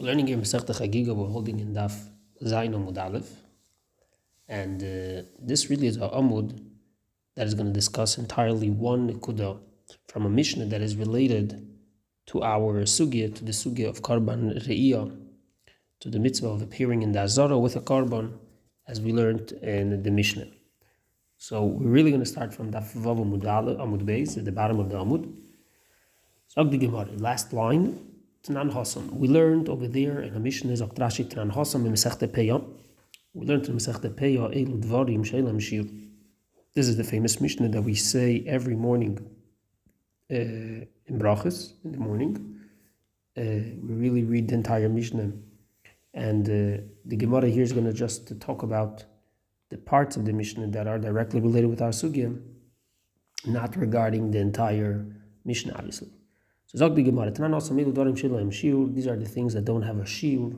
Learning here Masechta Chagiga. We're holding in Daf Zayin Amud Aleph, and uh, this really is a Amud that is going to discuss entirely one Nikuda from a Mishnah that is related to our sugya, to the sugya of Karban Re'iyah, to the mitzvah of appearing in the Azara with a Karban, as we learned in the Mishnah. So we're really going to start from Daf Vav Amud Amud Beis at the bottom of the Amud. Sag the Gemara, last line. Tanan Hasan. We learned over there in the Mishnah is Aktrashi Tanan Hasan in Masechta Peya. We learned in Masechta Peya Elu Dvarim Shelam Shir. This is the famous Mishnah that we say every morning uh, in Brachas in the morning. Uh, we really read the entire Mishnah, and uh, the Gemara here is going to just talk about the parts of the Mishnah that are directly related with our sugya, not regarding the entire Mishnah, obviously. So Zog the Gemara, Tanan also Milu Dorim Shiloim Shiur, these are the things that don't have a Shiur.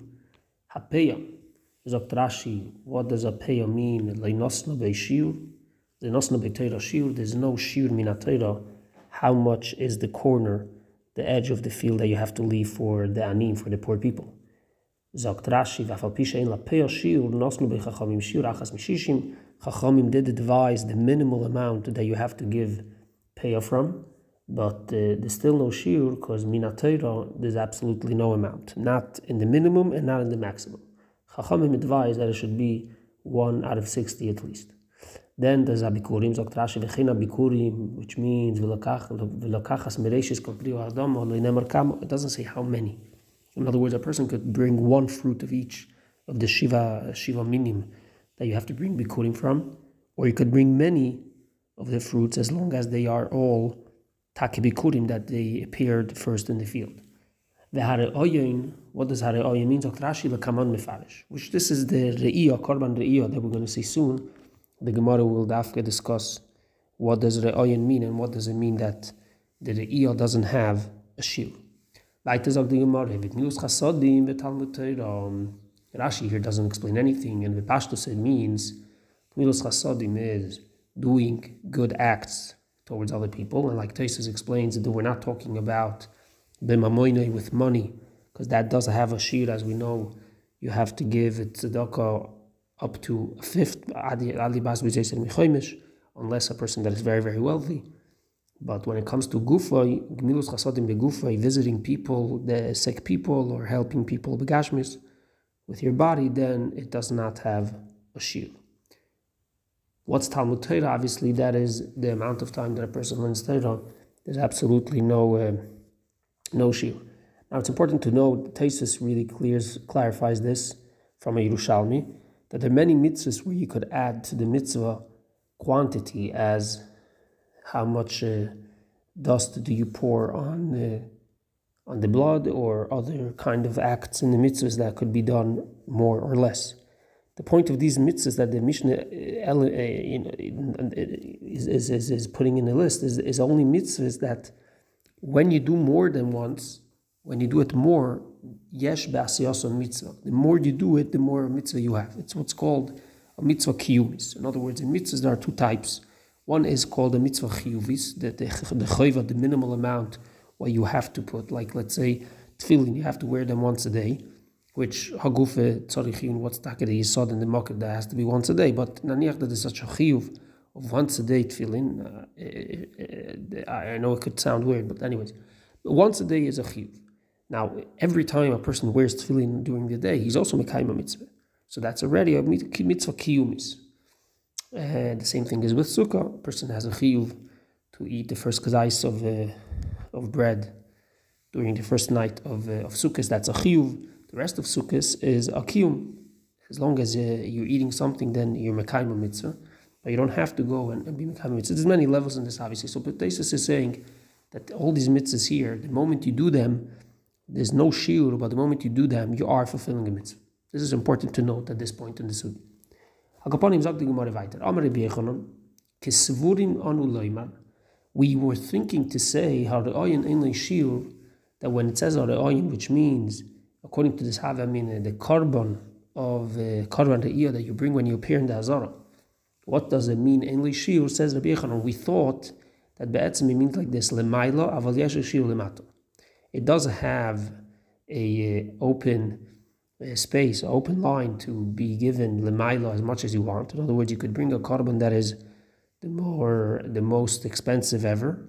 Hapeya, Zog Rashi, what does a Peya mean? Leinosna Be Shiur, Leinosna Be Teira Shiur, there's no Shiur Minatera. How much is the corner, the edge of the field that you have to leave for the Anim, for the poor people? Zog Rashi, Vafal Pisha in La Peya Shiur, Nosnu Be Chachamim Shiur, Achas Mishishim, Chachamim did advise the minimal amount that you have to give Peya from but uh, there's still no shiur because minatayra there's absolutely no amount, not in the minimum and not in the maximum. Chachamim advise that it should be one out of sixty at least. Then there's abikurim, zok Rashi v'china bikurim, which means v'lokachas mereshis koprio adam lo'inemar kamo. It doesn't say how many. In other words, a person could bring one fruit of each of the shiva shiva minim that you have to bring bikurim from, or you could bring many of the fruits as long as they are all takibikurim that they appeared first in the field. The hare oyin, what does hare oyin mean? Rashi lekaman mefarish, which this is the re'iyah, korban re'iyah that we're going to see soon. The Gemara will dafke discuss what does re'oyin mean and what does it mean that the re'iyah doesn't have a shiur. Weiter sagt die Gemara, with news chasodim v'talmud Torah. Rashi here doesn't explain anything, and the Pashtus it means Gmilos chasodim is doing good acts towards other people. And like Tesis explains, that we're not talking about b'mamoinei with money, because that doesn't have a shir, as we know. You have to give it tzedakah up to a fifth, unless a person that is very, very wealthy. But when it comes to gufay, gmilus chasadim begufay, visiting people, the sick people, or helping people begashmis with your body, then it does not have a shir. What's Talmud Torah? Obviously, that is the amount of time that a person learns Torah. There's absolutely no uh, no shir. Now, it's important to know Tesis really clears clarifies this from a Yerushalmi that there are many mitzvahs where you could add to the mitzvah quantity as how much uh, dust do you pour on the on the blood or other kind of acts in the mitzvahs that could be done more or less the point of these mitzvahs that the Mishnah uh, uh, is, is, is, is putting in the list is, is only mitzvahs that when you do more than once, when you do it more, yesh ba'asiyason mitzvah. The more you do it, the more mitzvah you have. It's what's called a mitzvah kiyumis. In other words, in mitzvahs there are two types. One is called a mitzvah chiyuvis, the, the, the chayva, the minimal amount what you have to put. Like let's say tefillin, you have to wear them once a day which hagufe tzarichin, what's taka the yisod in the market that has to be once a day. But naniach that is such a chiyuv of once a day tefillin. Uh, I know it could sound weird, but anyways, once a day is a chiyuv. Now, every time a person wears tefillin during the day, he's also mekayim mitzvah. So that's already a mitzvah kiyumis. And the same thing is with sukkah. A person has a chiyuv to eat the first kazais of uh, of bread during the first night of uh, of sukkahs. That's a chiyuv. The rest of Sukkot is a. As long as uh, you're eating something, then you're Mekayim mitzvah. But you don't have to go and, and be Mekayim mitzvah. There's many levels in this, obviously. So Petesis is saying that all these mitzvahs here, the moment you do them, there's no shiur, but the moment you do them, you are fulfilling a mitzvah. This is important to note at this point in the sugi. We were thinking to say how the ayin in shiur that when it says ayin, which means according to this have I mean the korban of the korban re'iyah that you bring when you appear in the Hazara. What does it mean? In Shiur says Rabbi Yechanan, we thought that Be'etzim means like this, Lemaila aval shiur lemato. It does have a uh, open uh, space, open line to be given lemaila as much as you want. In other words, you could bring a korban that is the more the most expensive ever,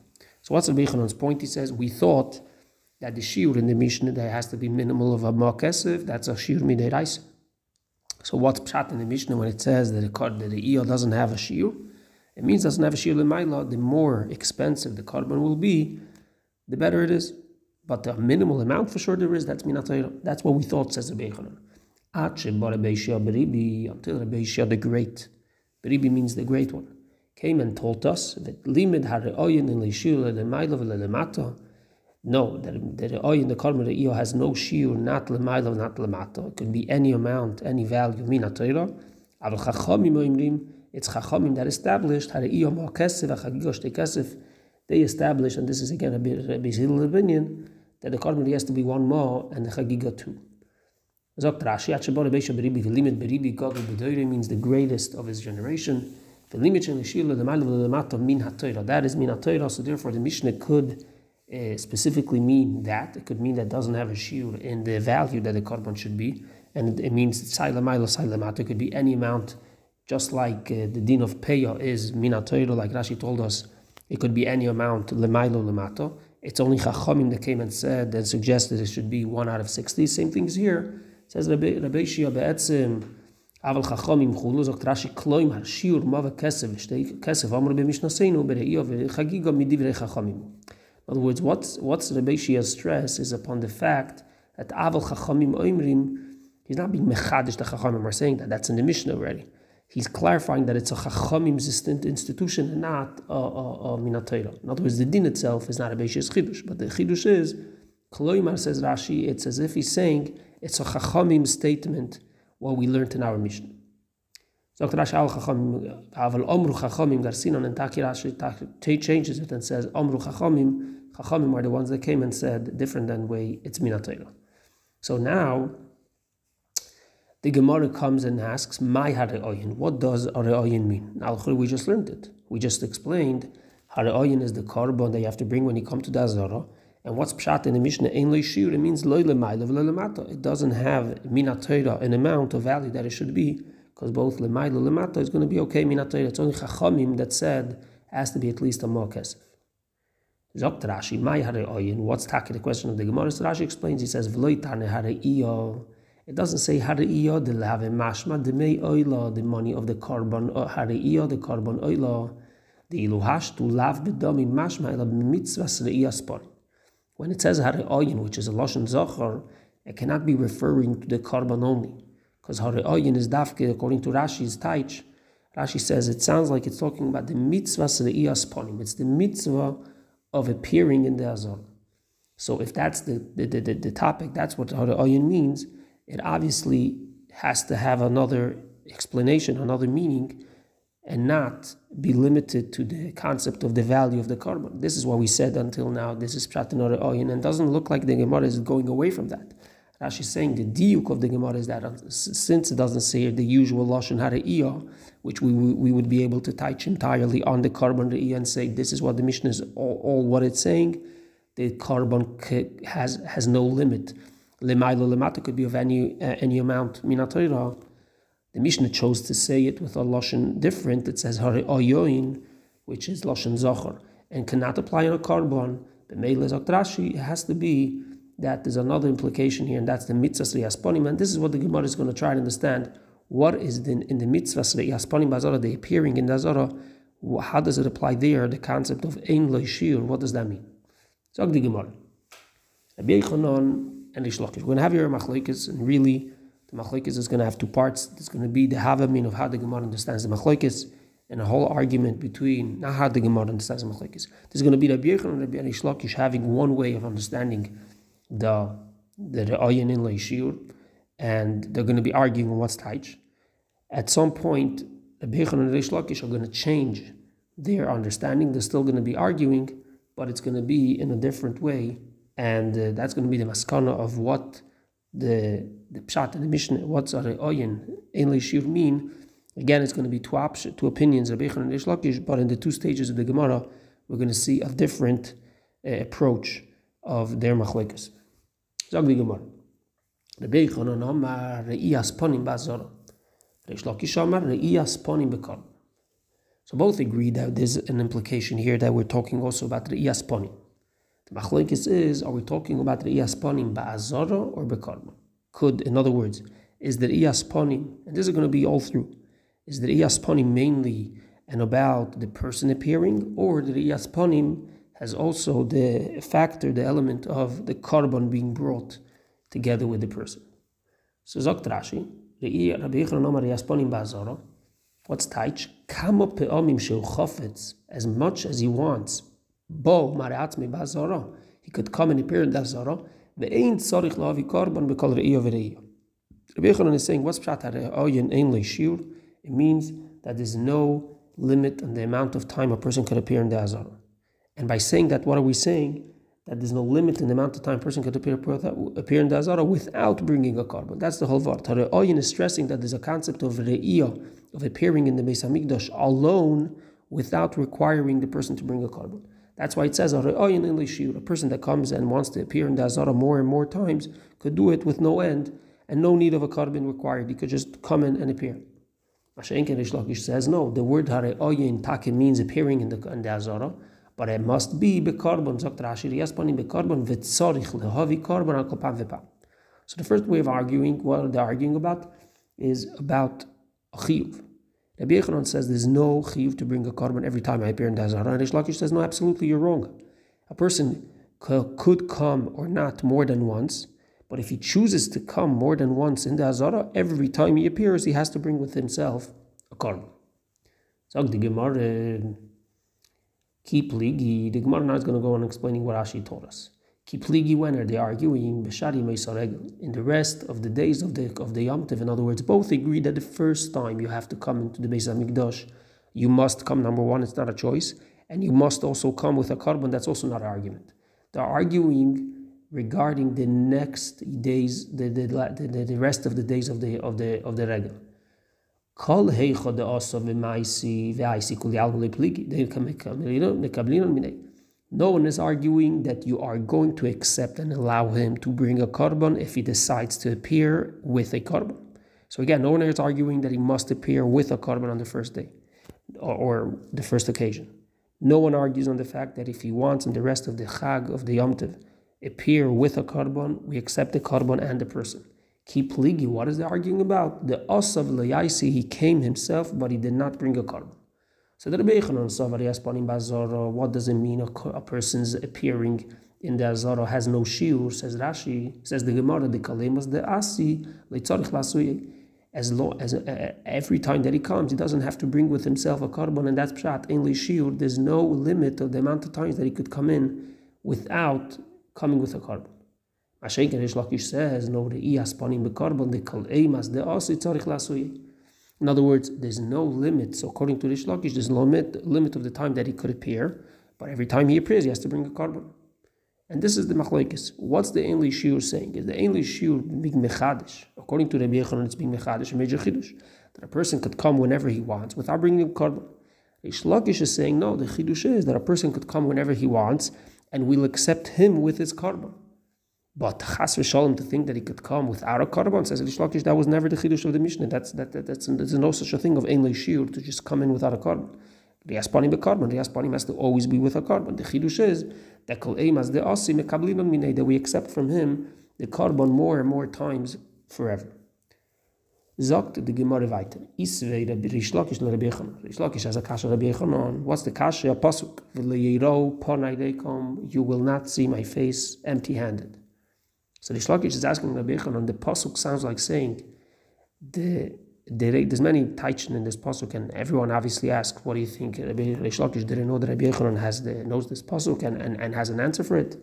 So what's the Bechanon's point? He says, we thought that the shiur in the Mishnah there has to be minimal of a mo that's a shiur mid'eraisa. So what's pshat in the Mishnah when it says that the, that the iyah doesn't have a shiur? It means doesn't have a shiur l'mayla, the more expensive the korban will be, the better it is. But the minimal amount for sure there is, that's minatayra. That's what we thought, says Rabbi Yechanan. Until Rabbi Yishia the Great. Beribi means the Great One. Came and told us that limit hareoyin in leishur lemayla v'lelemata. No, the reoyin, the karma re'io has no shiur, not lemayla, not lemata. It could be any amount, any value, minatayra. Aval chachamim it's chachamim that established hare'io ma kesef, achagigosh te kesef, they established, and this is again a Bezil opinion, that the korban has to be one more and the chagiga two. Sagt Rashi, Atshabor Beisha Beribi, Velimit Beribi, Gadol Bedoire means the greatest of his generation. That is Min so therefore the Mishnah could uh, specifically mean that. It could mean that doesn't have a shiur in the value that the korban should be. And it means Saila Maila, Saila It could be any amount, just like uh, the din of Peya is Min like Rashi told us it could be any amount, lemailo lemato. It's only Chachamim that came and said and suggested it should be one out of 60. Same things here. It says Rabbi Shia be'etzim, אבל חכמים חולו, זאת רש"י קלוים השיעור מה וכסף, ושתי כסף אמרו במשנתנו בראיו וחגיגו מדברי חכמים. In other words, what's, what's Rabbi Shia's stress is upon the fact that aval chachamim oimrim, he's not being mechadish the chachamim are saying that, that's in the Mishnah already he's clarifying that it's a chachamim institution and not a, a, a minatayra. In other words, the din itself is not a beishis chidush, but the chidush is, Koloimar says Rashi, it's as if he's saying it's a chachamim statement what we learned in our mission. Dr. Rashi al chachamim, aval omru chachamim garsinon, and Taki Rashi changes it and says omru chachamim, chachamim are the ones that came and said different than way it's Minatayla. So now the Gemara comes and asks, "My hareoyin." What does hareoyin mean? Now, we just learned it. We just explained hareoyin is the korban that you have to bring when you come to the Azara. And what's pshat in the Mishnah? Ein leishir. It means loy lemayla v'lelemata. It doesn't have minatayra an amount of value that it should be, because both lemayla lemata is going to be okay minatayra. It's only chachamim that said has to be at least a more kesef. Zokt Rashi, my hareoyin. What's taki the question of the Gemara? So Rashi explains. He says v'loy tane hareiyo. It doesn't say hari'iyah the have mashma the may oila the money of the korban uh, or hari'iyah the korban oila the iluhash to lav bedami mashma ela mitzvah spor. When it says hari'ayin, which is a lashon zachar, it cannot be referring to the korban only, because hari'ayin is dafke according to Rashi's taich. Rashi says it sounds like it's talking about the mitzvah sporim. It's the mitzvah of appearing in the azor. So if that's the, the, the, the topic, that's what hari'ayin means it obviously has to have another explanation, another meaning, and not be limited to the concept of the value of the korban. This is what we said until now. This is Pratanora Oyin, and it doesn't look like the Gemara is going away from that. Rashi is saying the diuk of the Gemara is that uh, since it doesn't say the usual lashon hara'iyah, which we, we would be able to touch entirely on the korban and say this is what the Mishnah is all, all what it's saying, the korban has has no limit lemailo lemata could be of any uh, any amount minatayra. The Mishnah chose to say it with a lashon different. It says hari oyoin, which is lashon zocher, and cannot apply on a meila Rashi, it has to be that there's another implication here, and that's the mitzvah sriyasponim. And this is what the Gemara is going to try to understand. What is the, in the mitzvah sriyasponim bazara, the appearing in the Azara? How does it apply there? The concept of ein shir. What does that mean? Zog the Gemara. And Rish Lakish. We're going to have your machlokes, and really, the machlokes is going to have two parts. There's going to be the havamin of how the Gemara understands the machlokes, and a whole argument between not how the Gemara understands the machlokes. There's going to be the Yechon and Rabbi Rish Lakish having one way of understanding the the Re'ayin in Leishir, and they're going to be arguing on what's taich. At some point, Rabbi Yechon and Reish Lakish are going to change their understanding. They're still going to be arguing, but it's going to be in a different way, and uh, that's going to be the maskana of what the the pshat and the mishnah, what's a oyin in shir mean. Again, it's going to be two options, two opinions, Rabbi Yechon and Lakish, but in the two stages of the Gemara, we're going to see a different uh, approach of their machlekes. Zag the Gemara. Rabbi Yochanan Amar Re'iyas Ponim Bazara. Reish Lakish Amar Re'iyas Ponim Bekar. So both agree that there's an implication here that we're talking also about Re'iyas Ponim. The machlekes is, are we talking about Re'iyas Ponim Ba'azara or Bekarma? Could, in other words, is the Re'iasponim, and this is going to be all through, is the Re'iasponim mainly and about the person appearing, or the Re'iasponim has also the factor, the element of the korban being brought together with the person. So Zokt Rashi, Rabbi Yechon Omar Yasponim Ba'azara, what's taich? Kamo pe'omim sheu chofetz, as much as he wants, bo mareatzmi Ba'azara, he could come and appear in the Azara, ve'ein tzorich la'avi korban be'kol re'iyo ve're'iyo. Rabbi Yechon is saying, what's pshat ha're'oyin ein le'shir? It means that there's no limit on the amount of time a person could appear in the Azara. And by saying that, what are we saying? that there's no limit in the amount of time a person could appear, appear in the Azara without bringing a korban. That's the whole Vart. Oyin is stressing that there's a concept of re'iyah, of appearing in the Beis Hamikdash alone without requiring the person to bring a korban. That's why it says a person that comes and wants to appear in the Azara more and more times could do it with no end and no need of a korban required. He could just come in and appear. Mashenken Rish says no. The word hare'oyin takim means appearing in the, in the Azara but it must be bekarbon, sagt Rashi, yaspani bekarbon v'tzorich lehavi karbon al kopam v'pam. So the first way of arguing, what they're arguing about, is about a chiyuv. Rabbi Yechanan says there's no chiyuv to bring a korban every time I appear in the Hazara. And Rish Lakish says, no, absolutely, you're wrong. A person could come or not more than once, but if he chooses to come more than once in the Hazara, every time he appears, he has to bring with himself a korban. So the Gemara Keep pligi. The Gemara now is going to go on explaining what Ashi told us. Keep pligi when are they arguing meisaregel in the rest of the days of the of the Yom. In other words, both agree that the first time you have to come into the Beis Hamikdash, you must come. Number one, it's not a choice, and you must also come with a korban. That's also not an argument. They're arguing regarding the next days, the the, the, the rest of the days of the of the of the regal. כל no one is arguing that you are going to accept and allow him to bring a korban if he decides to appear with a korban. So again, no one is arguing that he must appear with a korban on the first day or, the first occasion. No one argues on the fact that if he wants and the rest of the chag of the Yom appear with a korban, we accept the korban and the person. Keep ligi, what is he arguing about? The os of he came himself, but he did not bring a korban. So the Rebbe Yechanan Savari Aspanim Bazara, what does it mean a, person's appearing in the Azara has no shiur? Says Rashi, says the Gemara, the Kalemas, the Asi, Leitzarich Lasuye. As long as uh, every time that he comes, he doesn't have to bring with himself a korban, and that's pshat. Only shiur. There's no limit of the amount of times that he could come in without coming with a korban. Mashenken Rish Lakish says, no, the iyas panim the kol eimas, the asi tzarich lasuyi. In other words, there's no limit. So according to Rish Lakish, there's no limit, limit of the time that he could appear, but every time he appears, he has to bring a korban. And this is the machlekes. What's the English shiur saying? Is the English shiur being mechadish? According to Rabbi Yechanan, it's being mechadish, a major chidush. That a person could come whenever he wants without bringing a korban. Rish Lakish is saying, no, the chidush is that a person could come whenever he wants, and we'll accept him with his korban. But chas v'shalom to think that he could come without a korban says Lakish that was never the chiddush of the Mishnah. That's that, that that's there's no such a thing of ein shiur to just come in without a korban. Riaspanim bekorban. Riaspanim has to always be with a korban. The chiddush is that kol as the asi mekablinon minei that we accept from him the korban more and more times forever. Sagt the Gemara weiter. Isvei Rabbi Rish Lakish le Rabbi Yechanan. Rish Lakish has a kasha Rabbi Yechanan. What's the kasha? A pasuk. Ponai dekom. You will not see my face empty-handed. So the Shlakish is asking Rabbi Yechanan, the pasuk sounds like saying the, the there's many taichin in this pasuk, and everyone obviously asks, "What do you think?" Rabbi Shlakish didn't know that Rabbi Yechanan has the knows this pasuk and, and, and has an answer for it.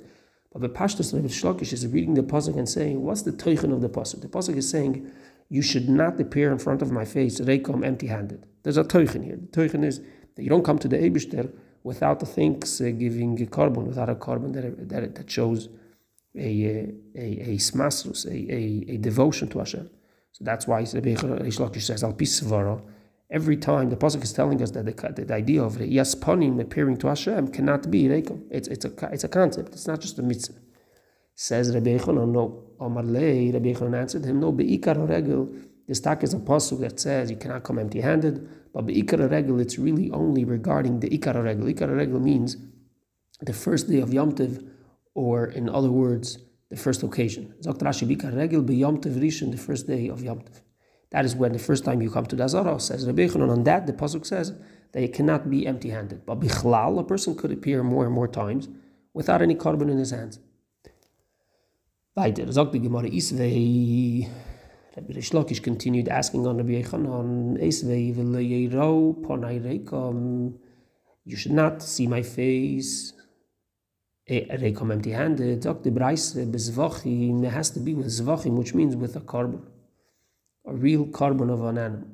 But the Pashtus Rebbe Shlokish is reading the pasuk and saying, what's the teichen of the pasuk? The pasuk is saying, you should not appear in front of my face, reikom, empty-handed. There's a teichen here. The teichen is that you don't come to the Eibishter without the things uh, giving a korban, without a korban that, that, that shows a, a, a, smasrus, a, a, a devotion to Hashem. So that's why Rebbe Shlokish says, al pisvara, every time the pasuk is telling us that the, the idea of the yaspanim appearing to Hashem cannot be reikom. It's, it's, a, it's a concept, it's not just a mitzvah. Says Rabbi Yechonon, no. Omar Lei, Rabbi Yechonon answered him, no, be'ikar regel, this talk is a pasuk that says you cannot come empty-handed, but be'ikar regel, it's really only regarding the ikar regel. Ikar regel means the first day of Yom Tiv, or in other words, the first occasion. The first day of Yom Tiv. That is when the first time you come to Dazara, says Rabbi Yechonon. On that, the pasuk says that you cannot be empty-handed. But bichlal, a person could appear more and more times without any korban in his hands. Rabbi Rishlokish continued asking on Rabbi Yechanan, you should not see my face, reikom empty-handed, sagt the Breise, bezvachim, it has to be with zvachim, which means with a korban, a real korban of an animal.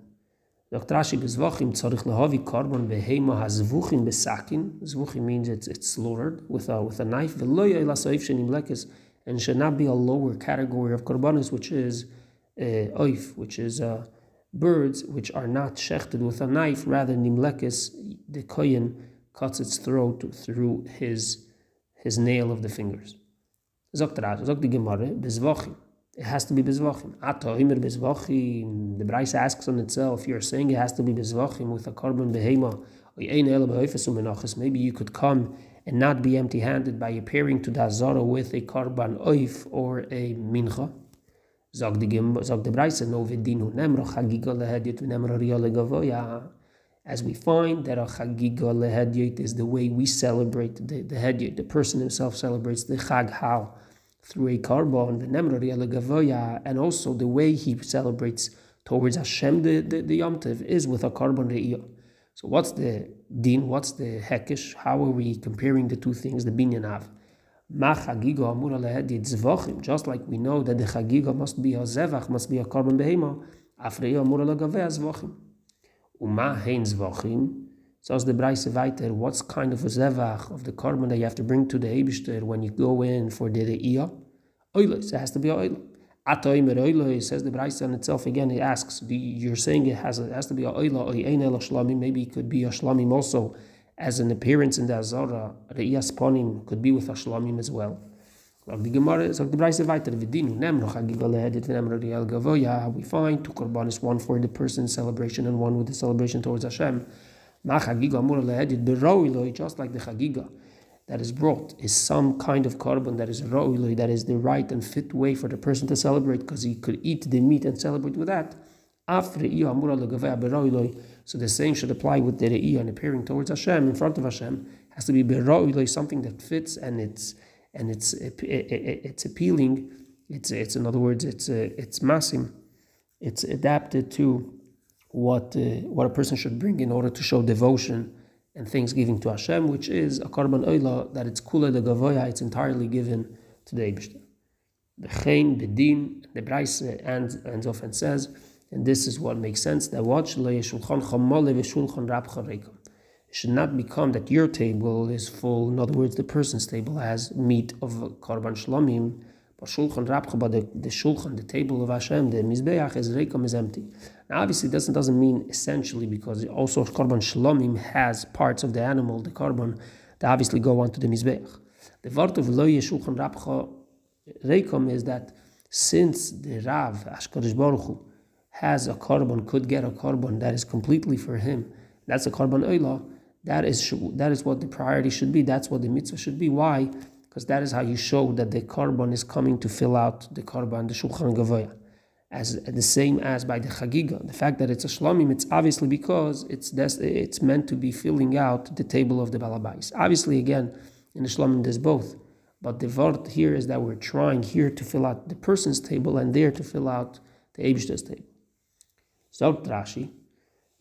Dr. Rashi, bezvachim, tzarich lehavi korban behema hazvuchim besakin, zvuchim means it's, it's slaughtered with a, with a knife, v'lo yoyla soif shenim lekes, and should not be a lower category of korbanos, which is uh, oif, which is uh, birds which are not shechted with a knife, rather nimlekes, the kohen cuts its throat through his his nail of the fingers. Zogt zogt die Gemara, bezvachim. It has to be bezvachim. Ato immer bezvachim. The Bryce asks on itself, you're saying it has to be bezvachim with a korban behema, maybe you could come and not be empty handed by appearing to the Zara with a karban oif or a mincha. Zog the Braise no vedinu nemro chagiga lehedit v'nemro riyale gavoya. As we find that a chagiga lehedit is the way we celebrate the, the hedyot, the person himself celebrates the chag how through a karban v'nemro riyale gavoya, and also the way he celebrates towards Hashem the, the, the Yom is with a karban re'iyah. So what's the din? What's the hekish? How are we comparing the two things? The binyan av. Just like we know that the chagiga must be a zevach, must be a korban behema, afreya amura lagaveh zvachim. Uma hein zvachim. So as the Braise weiter, what's kind of a zevach of the korban that you have to bring to the Eibishter when you go in for the re'iyah? Oilos, it has to be oil. Atoim says the Braise on itself again. it asks, "You're saying it has, it has to be or ein shlamim? Maybe it could be a shlamim also, as an appearance in the Azara. Reiyas ponim could be with a shlamim as well." The Gemara, so the Braise weiter, "V'dinu nemro chagiga lehedit riel gavoya." We find two korbanis, one for the person's celebration and one with the celebration towards Hashem. Ma chagiga amur just like the chagiga that is brought is some kind of korban that is ro'iloi, that is the right and fit way for the person to celebrate because he could eat the meat and celebrate with that. So the same should apply with the re'iyah and appearing towards Hashem, in front of Hashem, has to be bero'iloi, something that fits and it's and it's it's appealing. It's it's in other words, it's it's massim. It's adapted to what uh, what a person should bring in order to show devotion and thanksgiving to Hashem, which is a korban oila that it's kula de gavoya, it's entirely given to the Eibishter. The chen, the din, the Braise ends, off and says, and this is what makes sense, that what should not become that your table is full, in other words, the person's table has meat of korban shlomim, but shulchan rabcha, but the, the shulchan, the table of Hashem, the mizbeach is is empty. Now, obviously, doesn't doesn't mean essentially because also korban shlomim has parts of the animal, the korban, that obviously go onto the mizbeach. The word of lo shulchan rabcha reikom is that since the Rav Ashkarish Baruch Hu, has a korban, could get a korban that is completely for him, that's a korban oila. That is that is what the priority should be. That's what the mitzvah should be. Why? because that is how you show that the korban is coming to fill out the korban, the shulchan gavoya, as the same as by the chagiga. The fact that it's a shlamim, it's obviously because it's it's meant to be filling out the table of the balabais. Obviously, again, in the shlamim there's both, but the word here is that we're trying here to fill out the person's table and there to fill out the Eibishter's table. So Rashi,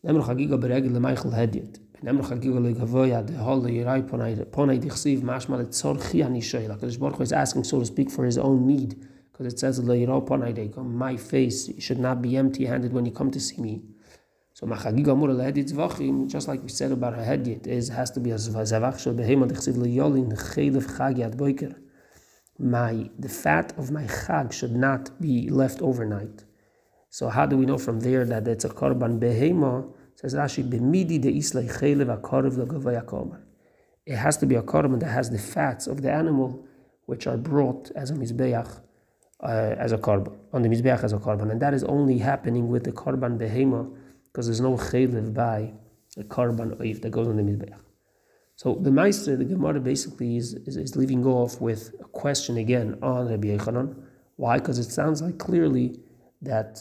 chagiga. Nemr chagiga le gavoya de hol yirai ponai ponai dichsiv mashma le tzorchi ani shoyla. Kadosh Baruch Hu is asking, so to speak, for his own need, because it says le yirai ponai dekom. My face should not be empty-handed when you come to see me. So machagiga amur le hedit zvachim, just like we said about a hedit, is has to be a zavach shel behema dichsiv le yolin chaylev chagi boiker. My the fat of my chag should not be left overnight. So how do we know from there that it's a korban behema? Says Rashi, b'midi de islay chelev korban. It has to be a korban that has the fats of the animal, which are brought as a mizbeach, uh, as a korban, on the mizbeach as a korban, and that is only happening with the korban behema, because there's no chelev by the korban oif that goes on the mizbeach. So the Meister, the Gemara basically is, is, is leaving off with a question again on Rabbi Yechanan. Why? Because it sounds like clearly that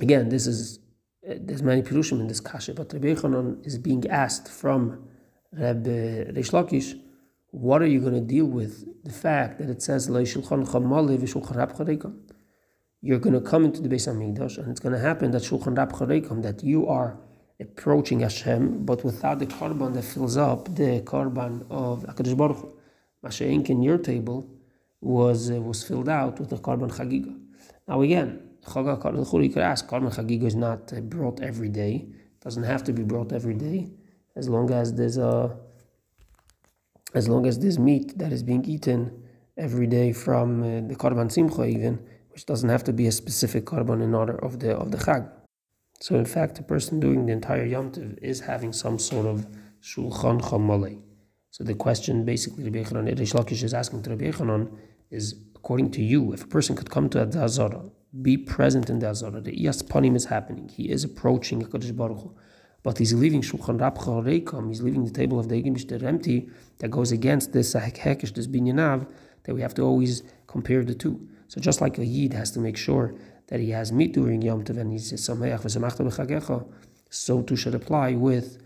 again, this is there's many pirushim in this kasha, but Rabbi Yochanan is being asked from Rabbi Reish Lakish, what are you going to deal with the fact that it says You're going to come into the Beis Hamikdash, and it's going to happen that Shulchan Rab that you are approaching Hashem, but without the korban that fills up the korban of Hakadosh Baruch Hu. Masha'ink in your table was uh, was filled out with the korban chagiga. Now again, you could ask, Karma Chagiga is not uh, brought every day. It doesn't have to be brought every day, as long as there's a, as long as there's meat that is being eaten every day from uh, the Karban Simcha even, which doesn't have to be a specific Karban in order of the of the Chag. So in fact, the person doing the entire Yom Tov is having some sort of Shulchan Chamalei. So the question basically Rabbi Yechanan, Lakish is asking to Rabbi Yechanan is, according to you, if a person could come to a Dazara be present in the Azara. The Iyas is happening. He is approaching HaKadosh Baruch Hu. But he's leaving Shulchan Rab Reikam, he's leaving the table of the Egim empty, that goes against this Hekesh, this Binyanav, that we have to always compare the two. So just like a Yid has to make sure that he has meat during Yom Tov and he's Sameach v'Samachta b'Chagecha, so too should apply with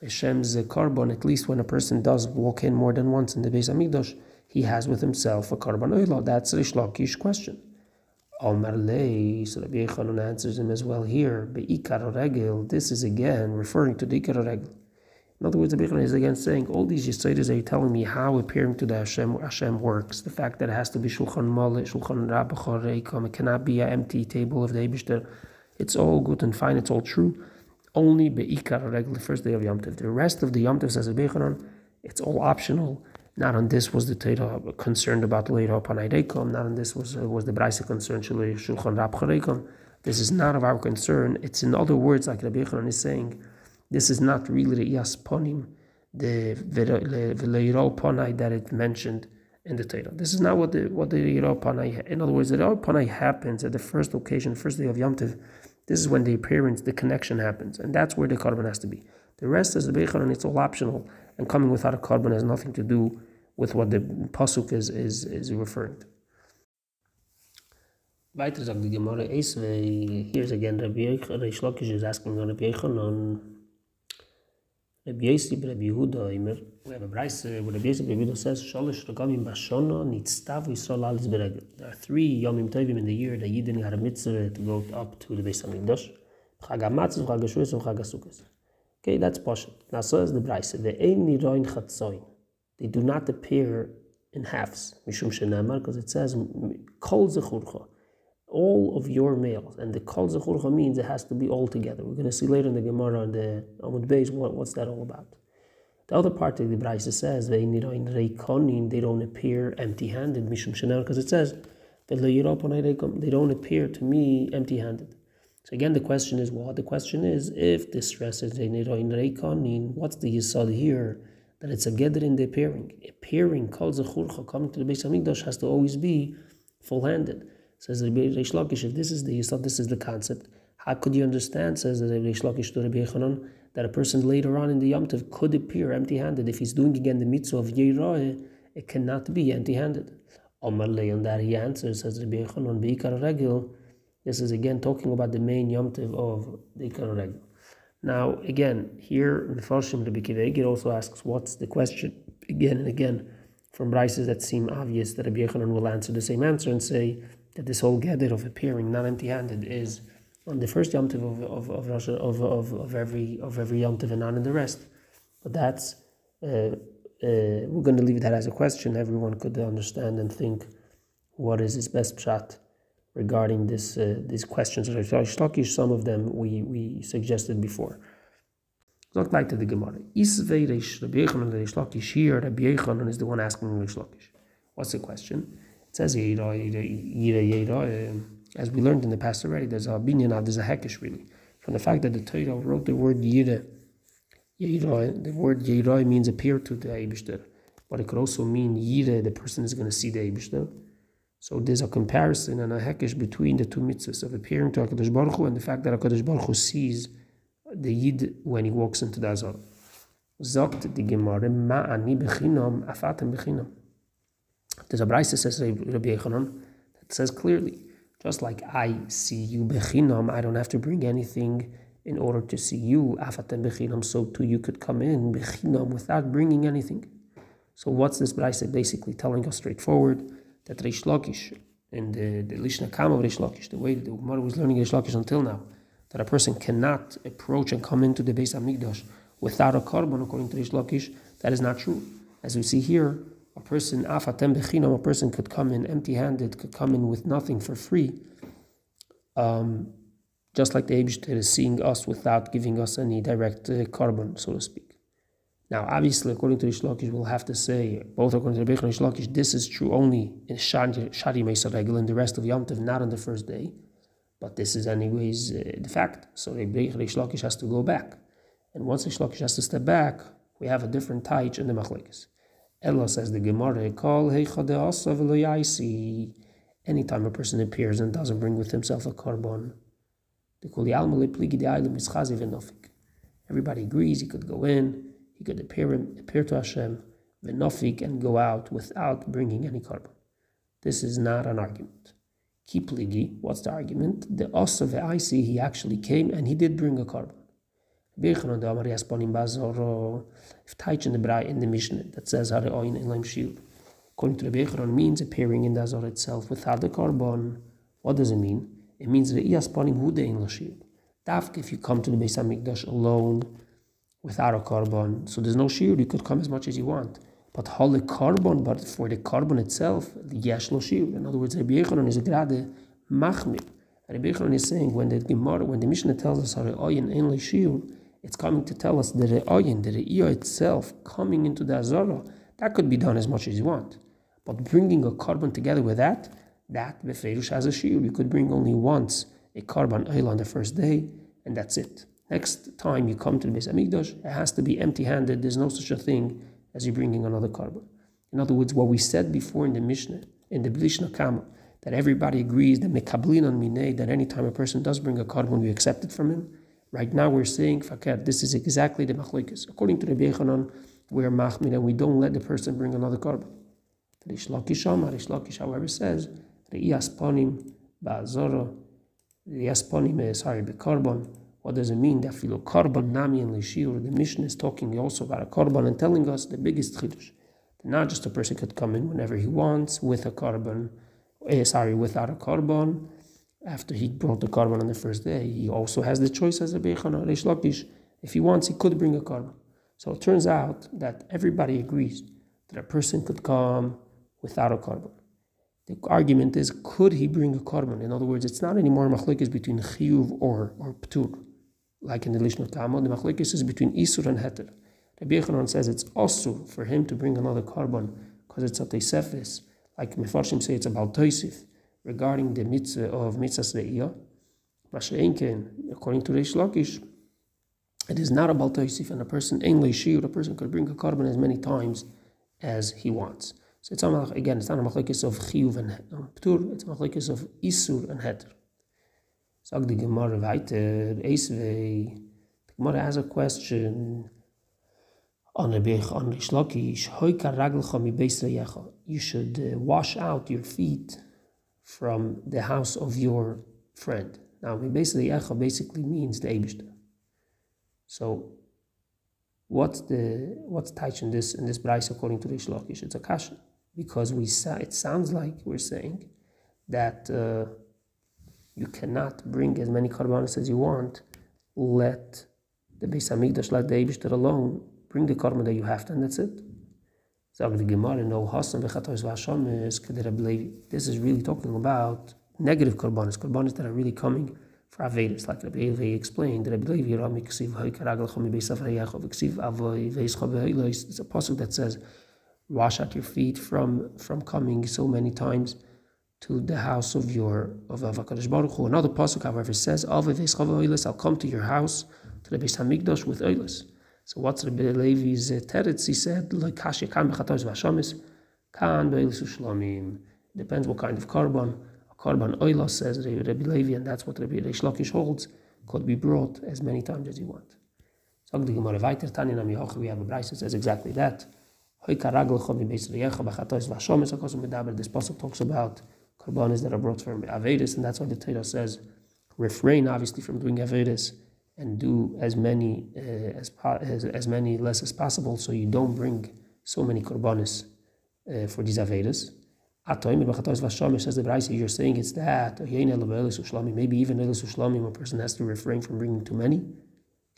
Hashem's korban. At least when a person does walk in more than once in the Beis Hamikdash, he has with himself a korban oila. That's Rish Lakish question. Omar Lei, so Rabbi Yechanan answers him as well here. Be'ikar regel. This is again referring to the ikar regel. In other words, Rabbi Yechanan is again saying all these yisaitis are telling me how appearing to the Hashem Hashem works. The fact that it has to be shulchan male, shulchan rabbachareikom. It cannot be an empty table of the Eibishter. It's all good and fine. It's all true. Only be'ikar regel, the first day of Yom Tov. The rest of the Yom Tov says Rabbi it's all optional not on this was the Torah concerned about later upon Eirekom. Not on this was uh, was the Braisa concerned Shulchan Rab. This is not of our concern. It's in other words, like Rabbi Yochanan is saying, this is not really the Yasponim, the Veleiro Ponai that it mentioned in the Torah. This is not what the what the. In other words, the Yiro Ponai happens at the first occasion, first day of Yom Tov. This is when the appearance, the connection happens, and that's where the korban has to be. The rest is the Beichon, it's all optional, and coming without a korban has nothing to do with what the pasuk is is is referring to. Weiter sagt die Gemara here's again Rabbi Reish Lakish is asking on Rabbi Yechanan, Rabbi Yossi, Rabbi Yehuda, Imer, we have a Bryce where Rabbi Yossi, Rabbi Yehuda says, Shalish Regamim Bashono, Nitztav, Yisrael Alis Beregel. There are three Yomim Tovim in the year that Yidden had a mitzvah to go up to the Beis HaMikdash, Chag HaMatzah, Chag HaShuas, and Chag HaSukkos. Okay, that's Pashat. Now, so is the chatzoin. They do not appear in halves. Mishum shenamar, because it says, Kol zechurcha. All of your males. And the kol zechurcha means it has to be all together. We're going to see later in the Gemara on the Amud Beis what, what's that all about. The other part of the Bryce says, they don't appear empty-handed. Mishum shenamar, because it says, they don't appear to me empty-handed. So again, the question is what? The question is if the stress is in reikonin, what's the yisod here? That it's a gather in the appearing. Appearing, kol zechurcha, coming to the Beis Hamikdash has to always be full-handed. Says the Reish Lakish, if this is the yisod, this is the concept. How could you understand, says the Reish Lakish to Rabbi Yechanan, that a person later on in the Yom Tov could appear empty-handed. If he's doing again the mitzvah of Yeroeh, it cannot be empty-handed. Omar on that he answers, says Rabbi Yechanan, Beikar Regil, this is again talking about the main Yom Tov of the Ikar Now, again, here the Farshim Rabbi Akiva Eiger also asks, what's the question? Again and again, from Brises that seem obvious that Rabbi Yechanan will answer the same answer and say that this whole gather of appearing not empty-handed is on the first Yom Tov of, of, of, of, of, of every of every Yom Tov and not in the rest. But that's, uh, uh, we're going to leave that as a question. Everyone could understand and think what is his best shot regarding this uh, these questions. Some of them we, we suggested before. Look back to the Gemara. Isvei Reish Rabbi Yechanan Reish Lakish here. Rabbi Yechanan is the one asking Reish Lakish. What's the question? It says Yira, Yira, Yira. As we learned in the past already, there's a binyan, there's a hekesh really. From the fact that the Torah wrote the word Yira, Yira, the word Yira means appear to the Eibishter. But it could also mean Yira, the person is going to see the Eibishter. So there's a comparison and a hekesh between the two mitzvahs of appearing to HaKadosh Baruch Hu and the fact that HaKadosh Baruch Hu sees the Yid when he walks into the Azor. Sagt die Gemara, ma ani bechinam, afatem bechinam. There's a Braisa says Rabbi Yechanan that says clearly, just like I see you bechinam, I don't have to bring anything in order to see you, afatem bechinam, so too you could come in bechinam without bringing anything. So what's this Braisa basically telling us straightforward? That Reish Lakish, in the, the Lishna Kam of Reish Lakish, the way the Gemara was learning Reish Lakish until now, that a person cannot approach and come into the Beis Hamikdash without a korban, according to Rish Lakish, that is not true. As we see here, a person, afatem bechinam, a person could come in empty-handed, could come in with nothing for free, um, just like the Eibushter is seeing us without giving us any direct uh, korban, so to speak. Now, obviously, according to Rish we'll have to say, both according to Rebbe and Rish this is true only in Shadi Mesa Regel and the rest of Yom Tov, not on the first day. But this is anyways uh, the fact. So Reish Lakish has to go back. And once Reish Lakish has to step back, we have a different taich in the machlekes. Ella says the Gemara, call Anytime a person appears and doesn't bring with himself a korban, everybody agrees he could go in, he could appear, appear to Hashem, v'nofik, and go out without bringing any korban. This is not an argument. Kipligi, what's the argument? The Osa ve'aisi, he actually came and he did bring a korban. If Taich in the Brai in the Mishnah that says Hare'oin Elam Shiur, according to the Becharon, means appearing in the Azor itself without the korban. What does it mean? It means Re'iyas Panim Hude in Lashir. Dafk, if you come to the Beis HaMikdash alone, without a korban. so there's no shiur, you could come as much as you want. But holy korban, but for the korban itself, the yesh lo shiur. In other words, Rabbi Yechanan is a grade machmir. Rabbi Yechanan is saying when the Gemara, when the Mishnah tells us Re'oyin ein li shiur, it's coming to tell us the Re'oyin, the Re'iyah itself, coming into the Azara, that could be done as much as you want. But bringing a korban together with that, that Befeirush has a shiur. You could bring only once a korban oil on the first day, and that's it. Next time you come to the Beis it has to be empty-handed. There's no such a thing as you're bringing another korban. In other words, what we said before in the Mishnah, in the Blishna Kama, that everybody agrees that mekablin on minay, that anytime a person does bring a korban, we accept it from him. Right now we're saying, fakir, this is exactly the machlekes. According to the Bechanan, we're machmir and we don't let the person bring another korban. Rish Lakish Rish Lakish, however, says, Re'iyas ponim ba'azoro, Re'iyas ponim, eh, sorry, bekorban, what does it mean? That filo korban nami and lishir. The mission is talking also about a korban and telling us the biggest chiddush. Not just a person could come in whenever he wants with a korban, eh, sorry, without a korban. After he brought the korban on the first day, he also has the choice as a beichana reish. If he wants, he could bring a korban. So it turns out that everybody agrees that a person could come without a korban. The argument is, could he bring a korban? In other words, it's not anymore machlekes between chiyuv or or ptur like in the Lishna Talmud, the machlekes is between Isur and Heter. Rabbi Yechanan says it's also for him to bring another korban because it's a Teisefis, like Mefarshim say it's about Toisif, regarding the mitzvah of Mitzvahs Re'iyah. Masha'enken, according to Reish Lakish, it is not about Toisif, and a person, English Shir, a person could bring a korban as many times as he wants. So it's again, it's not a machlekes of Chiyuv and um, Ptur, it's a machlekes of Isur and Heter. Sag die Gemara weiter, Eisvei. The Gemara has a question on the Bech, on the Shlokish. Hoika raglcha mi You should uh, wash out your feet from the house of your friend. Now, mi beis basically means the Eibishter. So, what's the what's touch in this in this price according to the Shlokish? It's a kasha because we it sounds like we're saying that. Uh, you cannot bring as many korbanos as you want. Let the Beis Hamikdash, let the Eibishter alone bring the karma that you have to, and that's it. This is really talking about negative korbanos, korbanos that are really coming for Avedis, like Rabbi Levi explained. Rabbi Levi, it's a pasuk that says, wash out your feet from from coming so many times to the house of your of Avakadosh Baruch Hu. Another pasuk, however, says, I'll come to your house to the Beis Hamikdash with oilis. So what's Rabbi Levi's teretz? He said, like kashe kan bechatos vashamis, kan be'elis ushlamim. Depends what kind of korban. A korban oilos says Rabbi Levi, and that's what Rabbi Reish Lakish holds, could be brought as many times as you want. So the Gemara we have a brayse that says exactly that. This pasuk talks about korbanos that are brought from Avedis, and that's why the Torah says, refrain obviously from doing Avedis and do as many uh, as, as, as many less as possible, so you don't bring so many korbanos uh, for these avedas. Says the Braisi, you're saying it's that maybe even elis ushlamim, a person has to refrain from bringing too many.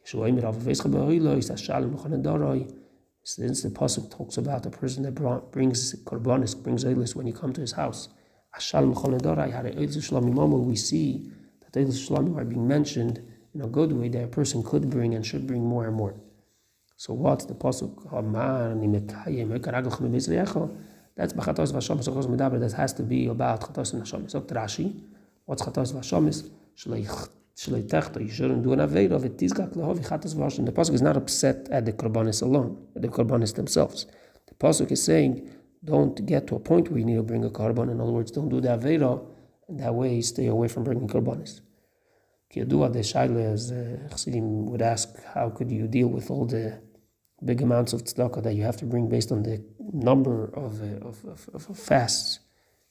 Since the pasuk talks about a person that brings korbanos, brings elis when you come to his house. We see that elis ushlamim are being mentioned in a good way that a person could bring and should bring more and more. So what's the pasuk? That's b'chatos v'shamis ochos medaber. That has to be about chatos and hashamis. So Rashi, what's chatos v'shamis? Shlei techta. You shouldn't do an aveda of it. Tizgak lehovi chatos v'sham. The pasuk is not upset at the korbanis alone, at the korbanis themselves. The pasuk is saying, don't get to a point where you need to bring a korban. In other words, don't do the aveda, and that way stay away from bringing korbanis. Kiyadua the Shaila, as Chassidim would ask, how could you deal with all the big amounts of tzedakah that you have to bring based on the number of, of, of, of, fasts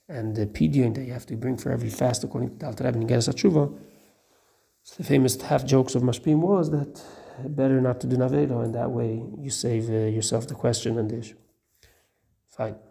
and the pidyon that you have to bring for every fast according to the Alter Rebbe Geras Tshuva. So the famous half jokes of Mashpim was that better not to do Navedo, and that way you save uh, yourself the question and the issue. Fine.